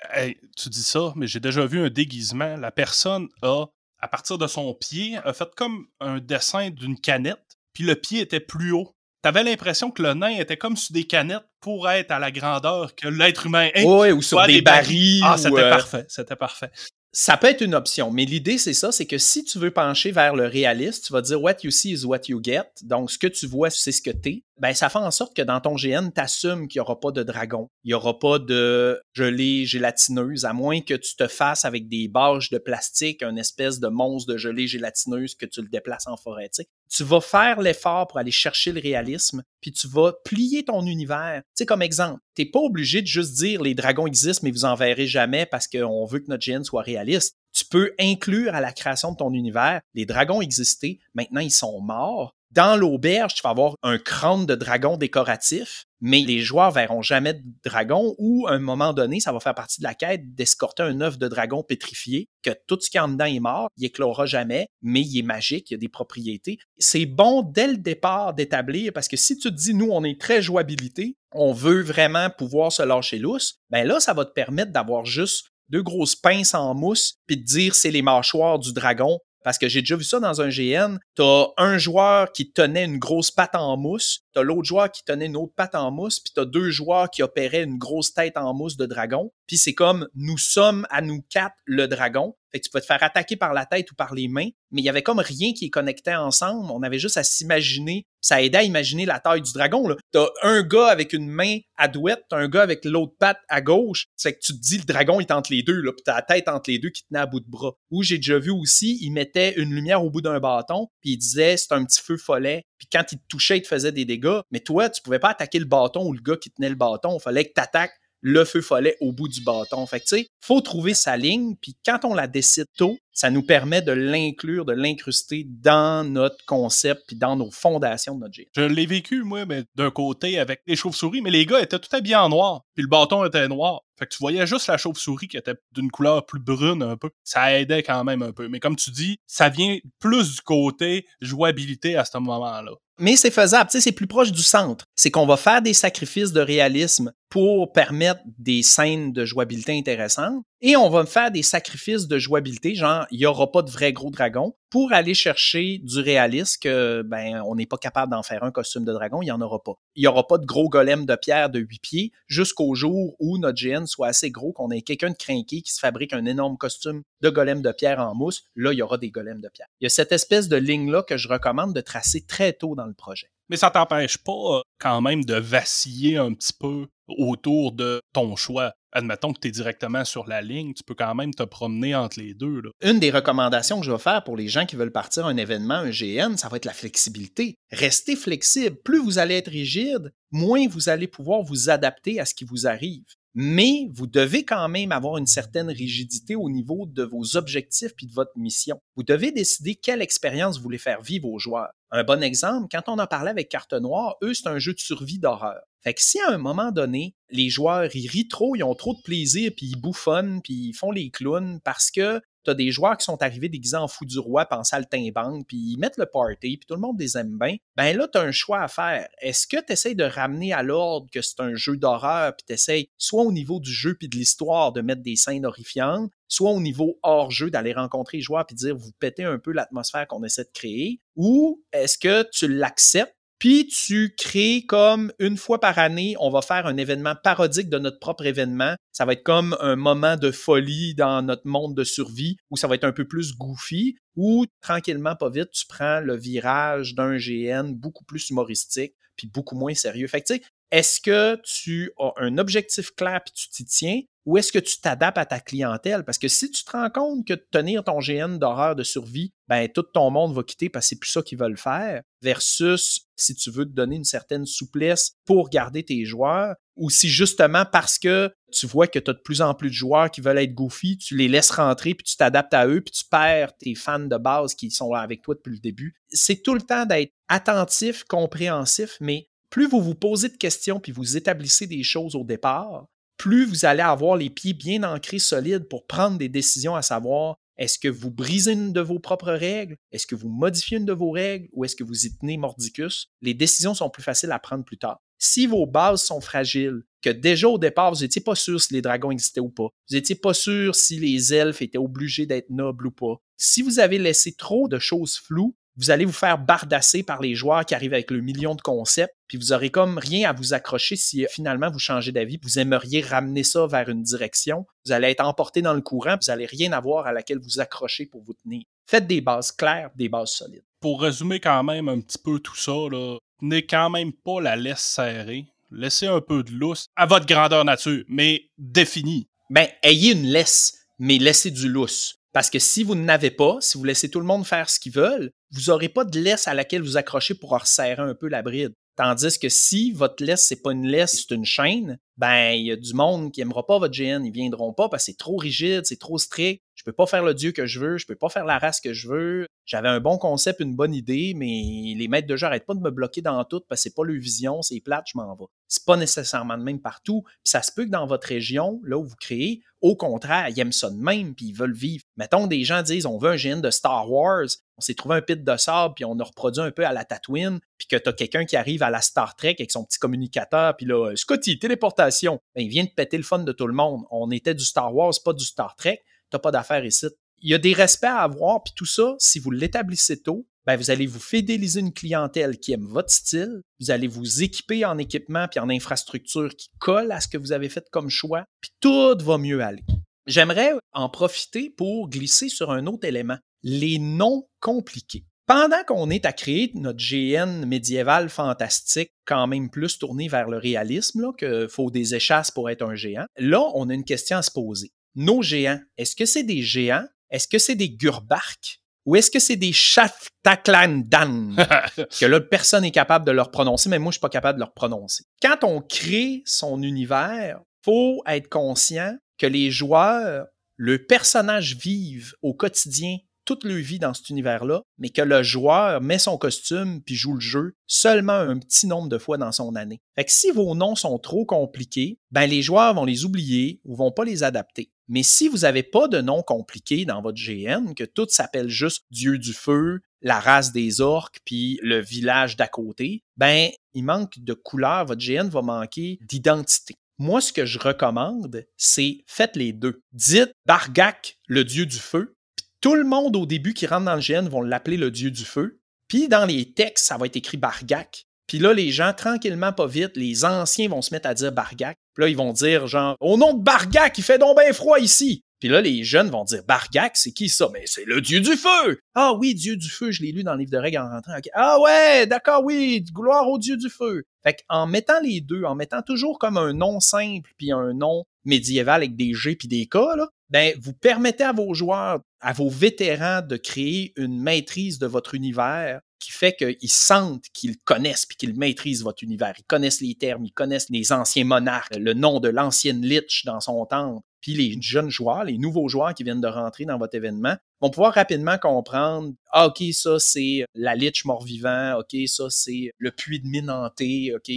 tu dis ça, mais j'ai déjà vu un déguisement. La personne a, à partir de son pied, a fait comme un dessin d'une canette, puis le pied était plus haut. T'avais l'impression que le nain était comme sur des canettes pour être à la grandeur que l'être humain est. Oui, ou sur des, barils. Ah, c'était euh, parfait, c'était parfait ça peut être une option, mais l'idée, c'est ça, c'est que si tu veux pencher vers le réaliste, tu vas dire what you see is what you get. Donc, ce que tu vois, c'est ce que t'es. Ben, ça fait en sorte que dans ton GN, t'assumes qu'il n'y aura pas de dragon. Il n'y aura pas de gelée gélatineuse, à moins que tu te fasses avec des bâches de plastique, une espèce de monstre de gelée gélatineuse que tu le déplaces en forêt. Tu vas faire l'effort pour aller chercher le réalisme, puis tu vas plier ton univers. Tu sais, comme exemple, t'es pas obligé de juste dire les dragons existent, mais vous en verrez jamais parce qu'on veut que notre GN soit réaliste. Tu peux inclure à la création de ton univers, les dragons existaient, maintenant ils sont morts, dans l'auberge, tu vas avoir un crâne de dragon décoratif, mais les joueurs verront jamais de dragon ou à un moment donné, ça va faire partie de la quête d'escorter un œuf de dragon pétrifié, que tout ce qui est en dedans est mort, il éclora jamais, mais il est magique, il a des propriétés. C'est bon dès le départ d'établir, parce que si tu te dis, nous, on est très jouabilité, on veut vraiment pouvoir se lâcher lousse, ben là, ça va te permettre d'avoir juste deux grosses pinces en mousse, puis de dire c'est les mâchoires du dragon, parce que j'ai déjà vu ça dans un GN. T'as un joueur qui tenait une grosse patte en mousse, t'as l'autre joueur qui tenait une autre patte en mousse, puis t'as deux joueurs qui opéraient une grosse tête en mousse de dragon. Puis c'est comme nous sommes à nous quatre le dragon. Tu peux te faire attaquer par la tête ou par les mains, mais il y avait comme rien qui est connecté ensemble. On avait juste à s'imaginer. Ça aidait à imaginer la taille du dragon. Là. T'as un gars avec une main à douette, un gars avec l'autre patte à gauche. C'est que tu te dis le dragon est entre les deux, là, puis t'as la tête entre les deux qui tenait à bout de bras. Ou j'ai déjà vu aussi, il mettait une lumière au bout d'un bâton, puis il disait c'est un petit feu follet. Puis quand il te touchait, il te faisait des dégâts. Mais toi, tu pouvais pas attaquer le bâton ou le gars qui tenait le bâton. Il fallait que tu attaques le feu follet au bout du bâton. Fait que, tu sais, faut trouver sa ligne, puis quand on la décide tôt, ça nous permet de l'inclure, de l'incruster dans notre concept, puis dans nos fondations de notre jeu. Je l'ai vécu, moi, mais d'un côté avec les chauves-souris, mais les gars étaient tout habillés en noir, puis le bâton était noir. Fait que tu voyais juste la chauve-souris qui était d'une couleur plus brune un peu. Ça aidait quand même un peu. Mais comme tu dis, ça vient plus du côté jouabilité à ce moment-là mais c'est faisable. Tu sais, c'est plus proche du centre. C'est qu'on va faire des sacrifices de réalisme pour permettre des scènes de jouabilité intéressantes. Et on va faire des sacrifices de jouabilité, genre, il n'y aura pas de vrai gros dragon, pour aller chercher du réalisme que, ben, on n'est pas capable d'en faire un costume de dragon, il n'y en aura pas. Il n'y aura pas de gros golem de pierre de 8 pieds jusqu'au jour où notre GN soit assez gros qu'on ait quelqu'un de crinqué qui se fabrique un énorme costume de golem de pierre en mousse. Là, il y aura des golems de pierre. Il y a cette espèce de ligne-là que je recommande de tracer très tôt dans le projet. Mais ça t'empêche pas euh, quand même de vaciller un petit peu autour de ton choix. Admettons que tu es directement sur la ligne, tu peux quand même te promener entre les deux. Une des recommandations que je vais faire pour les gens qui veulent partir un événement, un GN, ça va être la flexibilité. Restez flexible. Plus vous allez être rigide, moins vous allez pouvoir vous adapter à ce qui vous arrive mais vous devez quand même avoir une certaine rigidité au niveau de vos objectifs puis de votre mission. Vous devez décider quelle expérience vous voulez faire vivre aux joueurs. Un bon exemple, quand on a parlé avec Carte Noire, eux, c'est un jeu de survie d'horreur. Fait que si à un moment donné, les joueurs, ils rient trop, ils ont trop de plaisir, puis ils bouffonnent, puis ils font les clowns parce que t'as des joueurs qui sont arrivés déguisés en fou du roi, puis en saltimbanque, puis ils mettent le party, puis tout le monde les aime bien, ben là, t'as un choix à faire. Est-ce que tu essaies de ramener à l'ordre que c'est un jeu d'horreur, puis t'essayes, soit au niveau du jeu puis de l'histoire, de mettre des scènes horrifiantes, soit au niveau hors-jeu, d'aller rencontrer les joueurs puis dire, vous pétez un peu l'atmosphère qu'on essaie de créer, ou est-ce que tu l'acceptes puis tu crées comme une fois par année, on va faire un événement parodique de notre propre événement. Ça va être comme un moment de folie dans notre monde de survie où ça va être un peu plus goofy ou tranquillement, pas vite, tu prends le virage d'un GN beaucoup plus humoristique puis beaucoup moins sérieux. Fait que tu sais, est-ce que tu as un objectif clair puis tu t'y tiens? Ou est-ce que tu t'adaptes à ta clientèle? Parce que si tu te rends compte que tenir ton GN d'horreur de survie, ben tout ton monde va quitter parce que c'est plus ça qu'ils veulent faire, versus si tu veux te donner une certaine souplesse pour garder tes joueurs, ou si justement parce que tu vois que tu as de plus en plus de joueurs qui veulent être goofy, tu les laisses rentrer, puis tu t'adaptes à eux, puis tu perds tes fans de base qui sont là avec toi depuis le début. C'est tout le temps d'être attentif, compréhensif, mais plus vous vous posez de questions puis vous établissez des choses au départ, plus vous allez avoir les pieds bien ancrés, solides pour prendre des décisions à savoir est-ce que vous brisez une de vos propres règles? Est-ce que vous modifiez une de vos règles? Ou est-ce que vous y tenez mordicus? Les décisions sont plus faciles à prendre plus tard. Si vos bases sont fragiles, que déjà au départ, vous n'étiez pas sûr si les dragons existaient ou pas, vous n'étiez pas sûr si les elfes étaient obligés d'être nobles ou pas, si vous avez laissé trop de choses floues, vous allez vous faire bardasser par les joueurs qui arrivent avec le million de concepts, puis vous aurez comme rien à vous accrocher si euh, finalement vous changez d'avis, vous aimeriez ramener ça vers une direction. Vous allez être emporté dans le courant, vous n'allez rien avoir à laquelle vous accrocher pour vous tenir. Faites des bases claires, des bases solides. Pour résumer quand même un petit peu tout ça, là, tenez quand même pas la laisse serrée. Laissez un peu de lousse à votre grandeur nature, mais définie. Ben, ayez une laisse, mais laissez du lousse. Parce que si vous n'avez pas, si vous laissez tout le monde faire ce qu'ils veulent, vous n'aurez pas de laisse à laquelle vous accrocher pour resserrer un peu la bride. Tandis que si votre laisse, c'est pas une laisse, c'est une chaîne, ben, il y a du monde qui aimera pas votre GN, ils viendront pas parce que c'est trop rigide, c'est trop strict. Je peux pas faire le dieu que je veux, je peux pas faire la race que je veux. J'avais un bon concept, une bonne idée, mais les maîtres de jeu arrêtent pas de me bloquer dans tout parce que c'est pas leur vision, c'est plate, je m'en vais. C'est pas nécessairement de même partout. Puis ça se peut que dans votre région, là où vous créez, au contraire, ils aiment ça de même, puis ils veulent vivre. Mettons, des gens disent, on veut un GN de Star Wars, on s'est trouvé un pit de sable, puis on a reproduit un peu à la Tatooine, puis que t'as quelqu'un qui arrive à la Star Trek avec son petit communicateur, puis là, Scotty, téléportation. Ben, il vient de péter le fun de tout le monde. On était du Star Wars, pas du Star Trek. T'as pas d'affaires ici. il y a des respects à avoir, puis tout ça, si vous l'établissez tôt, ben vous allez vous fidéliser une clientèle qui aime votre style, vous allez vous équiper en équipement puis en infrastructure qui colle à ce que vous avez fait comme choix, puis tout va mieux aller. J'aimerais en profiter pour glisser sur un autre élément, les noms compliqués. Pendant qu'on est à créer notre GN médiéval fantastique, quand même plus tourné vers le réalisme, là, que faut des échasses pour être un géant, là, on a une question à se poser. Nos géants, est-ce que c'est des géants? Est-ce que c'est des Gurbark? Ou est-ce que c'est des Shaftaklandan? que là, personne n'est capable de leur prononcer, mais moi, je suis pas capable de leur prononcer. Quand on crée son univers, faut être conscient que les joueurs, le personnage vivent au quotidien toute leur vie dans cet univers-là, mais que le joueur met son costume puis joue le jeu seulement un petit nombre de fois dans son année. Fait que si vos noms sont trop compliqués, ben les joueurs vont les oublier ou vont pas les adapter. Mais si vous n'avez pas de nom compliqué dans votre GN, que tout s'appelle juste Dieu du feu, la race des orques, puis le village d'à côté, ben il manque de couleur, votre GN va manquer d'identité. Moi, ce que je recommande, c'est faites les deux. Dites Bargak, le dieu du feu, tout le monde au début qui rentre dans le GN vont l'appeler le dieu du feu. Puis dans les textes, ça va être écrit Bargak. Puis là, les gens, tranquillement, pas vite, les anciens vont se mettre à dire Bargak. Puis là, ils vont dire genre Au nom de Bargak, il fait donc bien froid ici. Puis là, les jeunes vont dire Bargak, c'est qui ça? Mais c'est le dieu du feu! Ah oui, dieu du feu, je l'ai lu dans le livre de règles en rentrant. Ah ouais, d'accord, oui, gloire au dieu du feu. Fait qu'en mettant les deux, en mettant toujours comme un nom simple puis un nom médiéval avec des G puis des K, là, ben, vous permettez à vos joueurs, à vos vétérans de créer une maîtrise de votre univers qui fait qu'ils sentent qu'ils connaissent puis qu'ils maîtrisent votre univers. Ils connaissent les termes, ils connaissent les anciens monarques, le nom de l'ancienne lich dans son temple. Puis les jeunes joueurs, les nouveaux joueurs qui viennent de rentrer dans votre événement vont pouvoir rapidement comprendre ah, OK, ça c'est la lich mort-vivant, OK, ça c'est le puits de mine OK,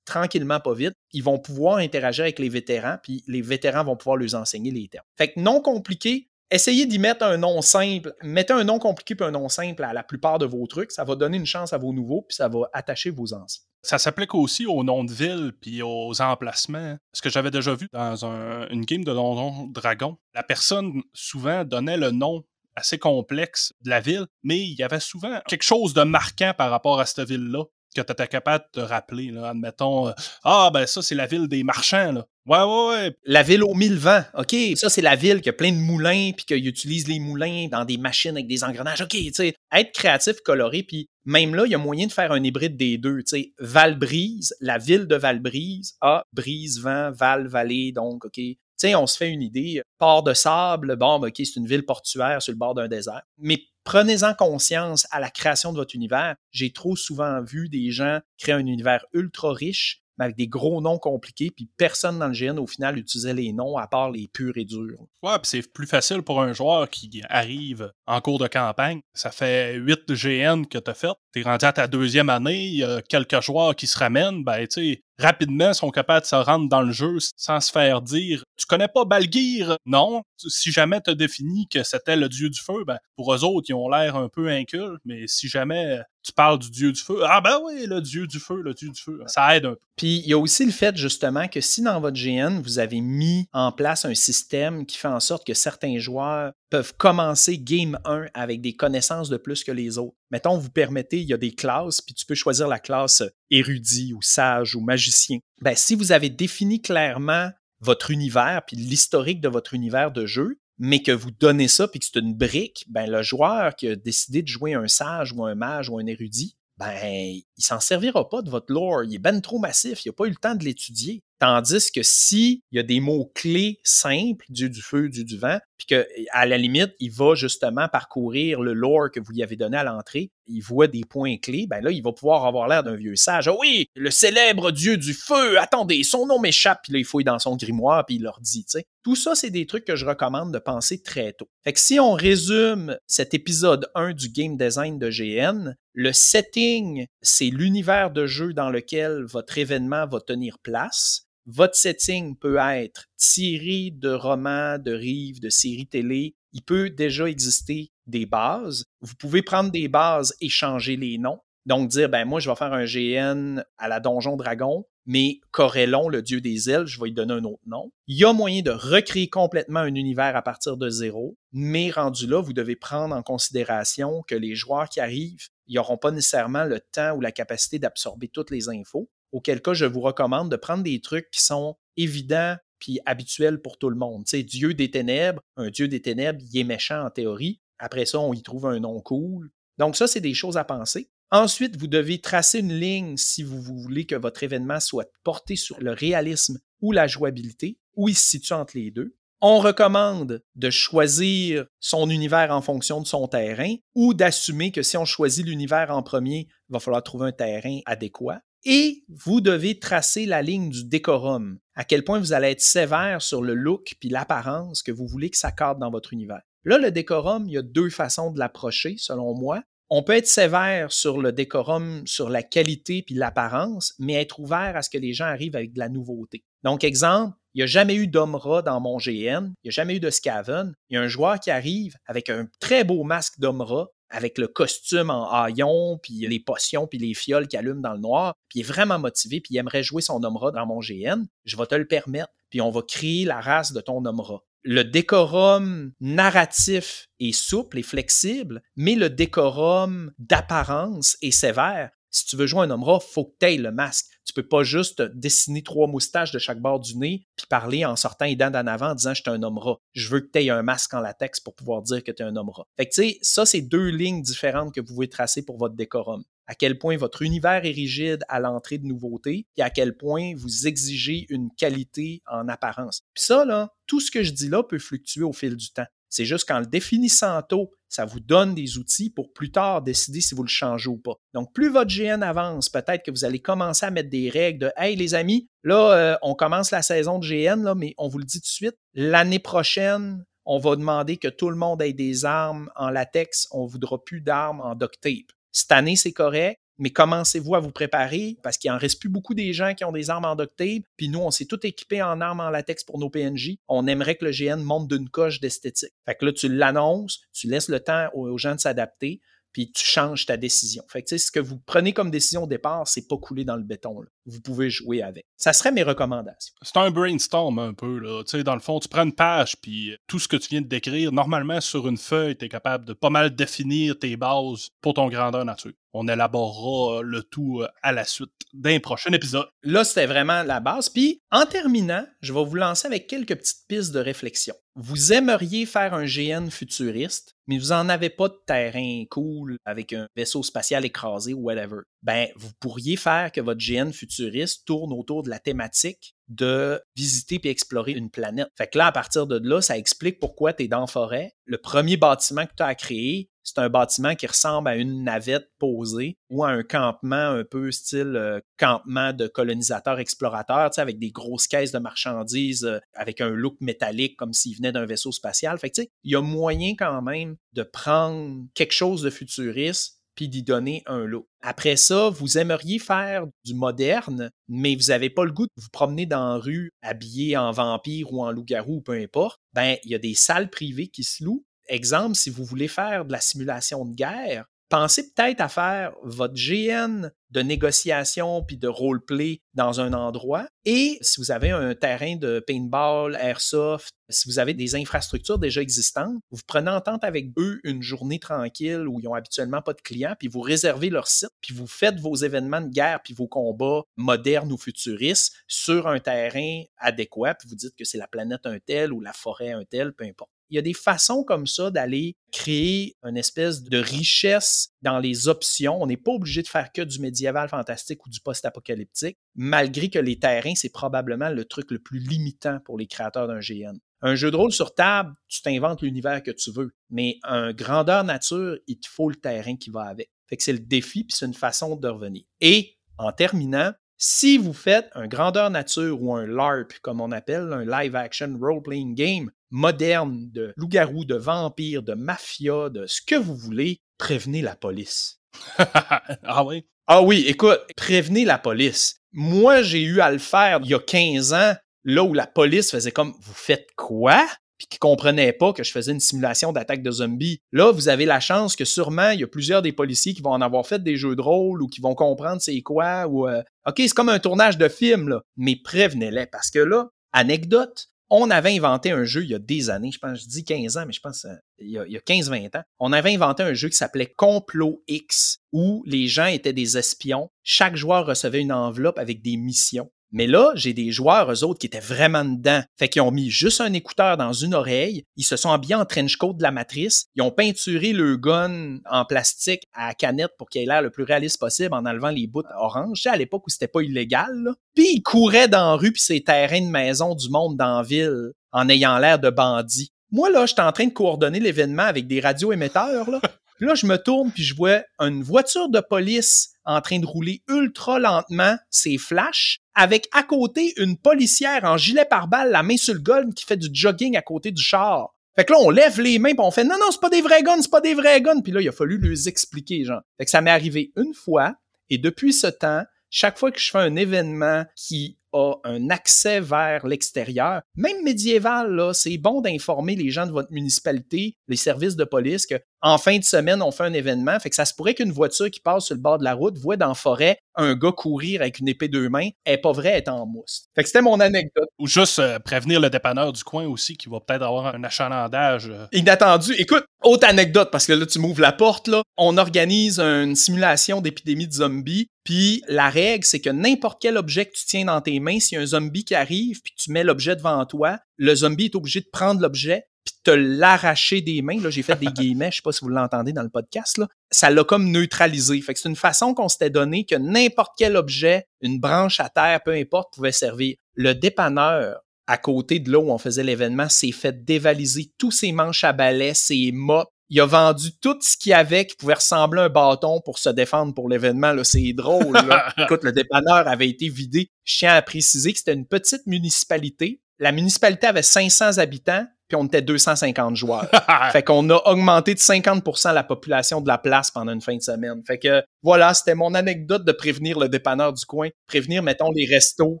tranquillement, pas vite, ils vont pouvoir interagir avec les vétérans, puis les vétérans vont pouvoir leur enseigner les termes. Fait que non compliqué, essayez d'y mettre un nom simple. Mettez un nom compliqué puis un nom simple à la plupart de vos trucs. Ça va donner une chance à vos nouveaux, puis ça va attacher vos anciens. Ça s'applique aussi aux noms de ville puis aux emplacements. Ce que j'avais déjà vu dans une game de Donjon Dragon, la personne souvent donnait le nom assez complexe de la ville, mais il y avait souvent quelque chose de marquant par rapport à cette ville-là que tu étais capable de te rappeler. Là. Admettons, euh, ah, ben ça, c'est la ville des marchands. Là. Ouais, ouais, ouais. La ville aux mille vents. OK, ça, c'est la ville qui a plein de moulins, puis qu'ils utilise les moulins dans des machines avec des engrenages. OK, tu sais, être créatif, coloré, puis même là, il y a moyen de faire un hybride des deux. Tu sais, Valbrise, la ville de Valbrise, a brise, vent, val, vallée, donc, OK. Tu sais, on se fait une idée. Port de sable, bon, OK, c'est une ville portuaire sur le bord d'un désert. Mais prenez-en conscience à la création de votre univers. J'ai trop souvent vu des gens créer un univers ultra riche, mais avec des gros noms compliqués, puis personne dans le GN, au final, utilisait les noms à part les purs et durs. Ouais, puis c'est plus facile pour un joueur qui arrive en cours de campagne. Ça fait 8 GN que tu as fait. Tu es rendu à ta deuxième année, il y a quelques joueurs qui se ramènent, ben, tu sais, rapidement sont capables de se rendre dans le jeu sans se faire dire Tu connais pas Balgir Non. Si jamais tu as défini que c'était le dieu du feu, ben pour eux autres, ils ont l'air un peu incultes, mais si jamais tu parles du dieu du feu, ah ben oui, le dieu du feu, le dieu du feu, ça aide un peu. Puis il y a aussi le fait justement que si dans votre GN, vous avez mis en place un système qui fait en sorte que certains joueurs peuvent commencer game 1 avec des connaissances de plus que les autres. Mettons, vous permettez, il y a des classes, puis tu peux choisir la classe érudit ou sage ou magicien. Ben, si vous avez défini clairement votre univers, puis l'historique de votre univers de jeu, mais que vous donnez ça, puis que c'est une brique, ben, le joueur qui a décidé de jouer un sage ou un mage ou un érudit, ben, il s'en servira pas de votre lore. Il est ben trop massif, il n'a pas eu le temps de l'étudier. Tandis que si il y a des mots-clés simples, dieu du feu, dieu du vent, puis que à la limite, il va justement parcourir le lore que vous lui avez donné à l'entrée, il voit des points clés, ben là, il va pouvoir avoir l'air d'un vieux sage. Ah oui, le célèbre dieu du feu, attendez, son nom m'échappe, puis là, il fouille dans son grimoire, puis il leur dit, tu sais. Tout ça, c'est des trucs que je recommande de penser très tôt. Fait que si on résume cet épisode 1 du game design de GN, le setting, c'est l'univers de jeu dans lequel votre événement va tenir place votre setting peut être tiré de romans, de rives, de séries télé. Il peut déjà exister des bases. Vous pouvez prendre des bases et changer les noms. Donc dire, ben moi, je vais faire un GN à la Donjon Dragon, mais Corellon, le dieu des ailes, je vais lui donner un autre nom. Il y a moyen de recréer complètement un univers à partir de zéro, mais rendu là, vous devez prendre en considération que les joueurs qui arrivent, ils n'auront pas nécessairement le temps ou la capacité d'absorber toutes les infos, auquel cas je vous recommande de prendre des trucs qui sont évidents puis habituels pour tout le monde. Tu Dieu des ténèbres, un Dieu des ténèbres, il est méchant en théorie. Après ça, on y trouve un nom cool. Donc ça, c'est des choses à penser. Ensuite, vous devez tracer une ligne si vous voulez que votre événement soit porté sur le réalisme ou la jouabilité, où il se situe entre les deux. On recommande de choisir son univers en fonction de son terrain ou d'assumer que si on choisit l'univers en premier, il va falloir trouver un terrain adéquat. Et vous devez tracer la ligne du décorum, à quel point vous allez être sévère sur le look puis l'apparence que vous voulez que ça cadre dans votre univers. Là, le décorum, il y a deux façons de l'approcher, selon moi. On peut être sévère sur le décorum, sur la qualité puis l'apparence, mais être ouvert à ce que les gens arrivent avec de la nouveauté. Donc, exemple, il n'y a jamais eu d'Omra dans mon GN, il n'y a jamais eu de Skaven. Il y a un joueur qui arrive avec un très beau masque d'Omra, avec le costume en haillon, puis les potions, puis les fioles qui allument dans le noir, puis il est vraiment motivé, puis il aimerait jouer son Omra dans mon GN. Je vais te le permettre, puis on va créer la race de ton Omra le décorum narratif est souple et flexible, mais le décorum d'apparence est sévère. Si tu veux jouer un Omra, faut que tu aies le masque. Tu peux pas juste dessiner trois moustaches de chaque bord du nez puis parler en sortant les dents d'en avant en disant je suis un Omra. Je veux que tu aies un masque en latex pour pouvoir dire que tu es un Omra. Fait que tu sais, ça, c'est deux lignes différentes que vous pouvez tracer pour votre décorum à quel point votre univers est rigide à l'entrée de nouveautés et à quel point vous exigez une qualité en apparence. Puis ça, tout ce que je dis là peut fluctuer au fil du temps. C'est juste qu'en le définissant tôt, ça vous donne des outils pour plus tard décider si vous le changez ou pas. Donc, plus votre GN avance, peut-être que vous allez commencer à mettre des règles de Hey les amis, là, euh, on commence la saison de GN, là, mais on vous le dit tout de suite, l'année prochaine, on va demander que tout le monde ait des armes en latex, on ne voudra plus d'armes en duct tape. Cette année, c'est correct, mais commencez-vous à vous préparer parce qu'il en reste plus beaucoup des gens qui ont des armes en. Puis nous, on s'est tout équipé en armes en latex pour nos PNJ. On aimerait que le GN monte d'une coche d'esthétique. Fait que là, tu l'annonces, tu laisses le temps aux gens de s'adapter puis tu changes ta décision. Fait que, ce que vous prenez comme décision au départ, c'est pas couler dans le béton. Vous pouvez jouer avec. Ça serait mes recommandations. C'est un brainstorm un peu. Là. sais, dans le fond, tu prends une page, puis tout ce que tu viens de décrire, normalement, sur une feuille, tu es capable de pas mal définir tes bases pour ton grandeur nature. On élaborera le tout euh, à la suite d'un prochain épisode. Là, c'était vraiment la base. Puis, en terminant, je vais vous lancer avec quelques petites pistes de réflexion. Vous aimeriez faire un GN futuriste, mais vous n'en avez pas de terrain cool avec un vaisseau spatial écrasé ou whatever. Ben, vous pourriez faire que votre GN futuriste tourne autour de la thématique de visiter et explorer une planète. Fait que là, à partir de là, ça explique pourquoi tu es dans la forêt. Le premier bâtiment que tu as créé, c'est un bâtiment qui ressemble à une navette posée ou à un campement un peu style euh, campement de colonisateurs explorateurs, avec des grosses caisses de marchandises, euh, avec un look métallique comme s'il venait d'un vaisseau spatial. Fait il y a moyen quand même de prendre quelque chose de futuriste puis d'y donner un lot. Après ça, vous aimeriez faire du moderne, mais vous n'avez pas le goût de vous promener dans la rue habillé en vampire ou en loup-garou, peu importe. Ben, il y a des salles privées qui se louent. Exemple, si vous voulez faire de la simulation de guerre, pensez peut-être à faire votre GN de négociation puis de roleplay dans un endroit. Et si vous avez un terrain de paintball, airsoft, si vous avez des infrastructures déjà existantes, vous prenez entente avec eux une journée tranquille où ils n'ont habituellement pas de clients, puis vous réservez leur site, puis vous faites vos événements de guerre puis vos combats modernes ou futuristes sur un terrain adéquat, puis vous dites que c'est la planète un tel ou la forêt un tel, peu importe. Il y a des façons comme ça d'aller créer une espèce de richesse dans les options. On n'est pas obligé de faire que du médiéval fantastique ou du post-apocalyptique, malgré que les terrains, c'est probablement le truc le plus limitant pour les créateurs d'un GN. Un jeu de rôle sur table, tu t'inventes l'univers que tu veux, mais un grandeur nature, il te faut le terrain qui va avec. Fait que c'est le défi, puis c'est une façon de revenir. Et en terminant, si vous faites un grandeur nature ou un LARP, comme on appelle, un live action role-playing game moderne de loup-garou, de vampire, de mafia, de ce que vous voulez, prévenez la police. ah oui? Ah oui, écoute, prévenez la police. Moi, j'ai eu à le faire il y a 15 ans, là où la police faisait comme Vous faites quoi? Puis qui comprenaient pas que je faisais une simulation d'attaque de zombies. Là, vous avez la chance que sûrement, il y a plusieurs des policiers qui vont en avoir fait des jeux de rôle ou qui vont comprendre c'est quoi, ou euh, OK, c'est comme un tournage de film, là. Mais prévenez-les, parce que là, anecdote, on avait inventé un jeu il y a des années, je pense, je dis 15 ans, mais je pense euh, il y a, 15-20 ans. On avait inventé un jeu qui s'appelait Complot X, où les gens étaient des espions. Chaque joueur recevait une enveloppe avec des missions. Mais là, j'ai des joueurs, eux autres, qui étaient vraiment dedans. Fait qu'ils ont mis juste un écouteur dans une oreille, ils se sont habillés en trench coat de la matrice, ils ont peinturé le gun en plastique à canette pour qu'il ait l'air le plus réaliste possible en enlevant les bouts orange, à l'époque où c'était pas illégal. Puis ils couraient dans la rue puis ces terrains de maison du monde dans la ville en ayant l'air de bandits. Moi, là, j'étais en train de coordonner l'événement avec des radioémetteurs, là. Puis là, je me tourne puis je vois une voiture de police en train de rouler ultra lentement ses flashs, avec à côté une policière en gilet pare-balles, la main sur le gun, qui fait du jogging à côté du char. Fait que là, on lève les mains, puis on fait non, non, c'est pas des vrais guns, c'est pas des vrais guns. Puis là, il a fallu lui expliquer, genre. Fait que ça m'est arrivé une fois, et depuis ce temps, chaque fois que je fais un événement qui a un accès vers l'extérieur, même médiéval, là, c'est bon d'informer les gens de votre municipalité, les services de police, que en fin de semaine, on fait un événement. Fait que ça se pourrait qu'une voiture qui passe sur le bord de la route voit dans la forêt un gars courir avec une épée deux mains. Elle est pas vraie, elle est en mousse. Fait que c'était mon anecdote. Ou juste euh, prévenir le dépanneur du coin aussi qui va peut-être avoir un achalandage. Euh. Inattendu. Écoute, autre anecdote, parce que là, tu m'ouvres la porte, là. On organise une simulation d'épidémie de zombies. Puis la règle, c'est que n'importe quel objet que tu tiens dans tes mains, s'il y a un zombie qui arrive, puis tu mets l'objet devant toi, le zombie est obligé de prendre l'objet, puis te l'arracher des mains. Là, j'ai fait des guillemets, je sais pas si vous l'entendez dans le podcast. Là. Ça l'a comme neutralisé. Fait que c'est une façon qu'on s'était donné que n'importe quel objet, une branche à terre, peu importe, pouvait servir. Le dépanneur, à côté de là où on faisait l'événement, s'est fait dévaliser tous ses manches à balai, ses mops. Il a vendu tout ce qu'il y avait qui pouvait ressembler à un bâton pour se défendre pour l'événement. C'est drôle. Là. Écoute, le dépanneur avait été vidé. Je tiens à préciser que c'était une petite municipalité. La municipalité avait 500 habitants, puis on était 250 joueurs. fait qu'on a augmenté de 50% la population de la place pendant une fin de semaine. Fait que voilà, c'était mon anecdote de prévenir le dépanneur du coin, prévenir, mettons, les restos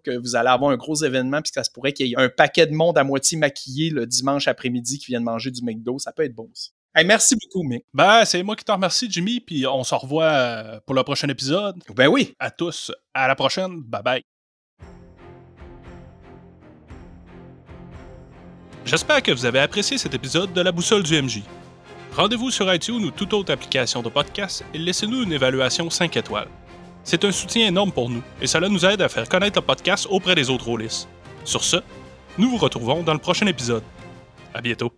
que vous allez avoir un gros événement, puis que ça se pourrait qu'il y ait un paquet de monde à moitié maquillé le dimanche après-midi qui viennent manger du McDo. Ça peut être bon merci beaucoup, Mick. Ben, c'est moi qui te remercie, Jimmy, puis on se revoit euh, pour le prochain épisode. Ben oui. À tous. À la prochaine. Bye bye. J'espère que vous avez apprécié cet épisode de la boussole du MJ. Rendez-vous sur iTunes ou toute autre application de podcast et laissez-nous une évaluation 5 étoiles. C'est un soutien énorme pour nous et cela nous aide à faire connaître le podcast auprès des autres rôlistes. Sur ce, nous vous retrouvons dans le prochain épisode. À bientôt.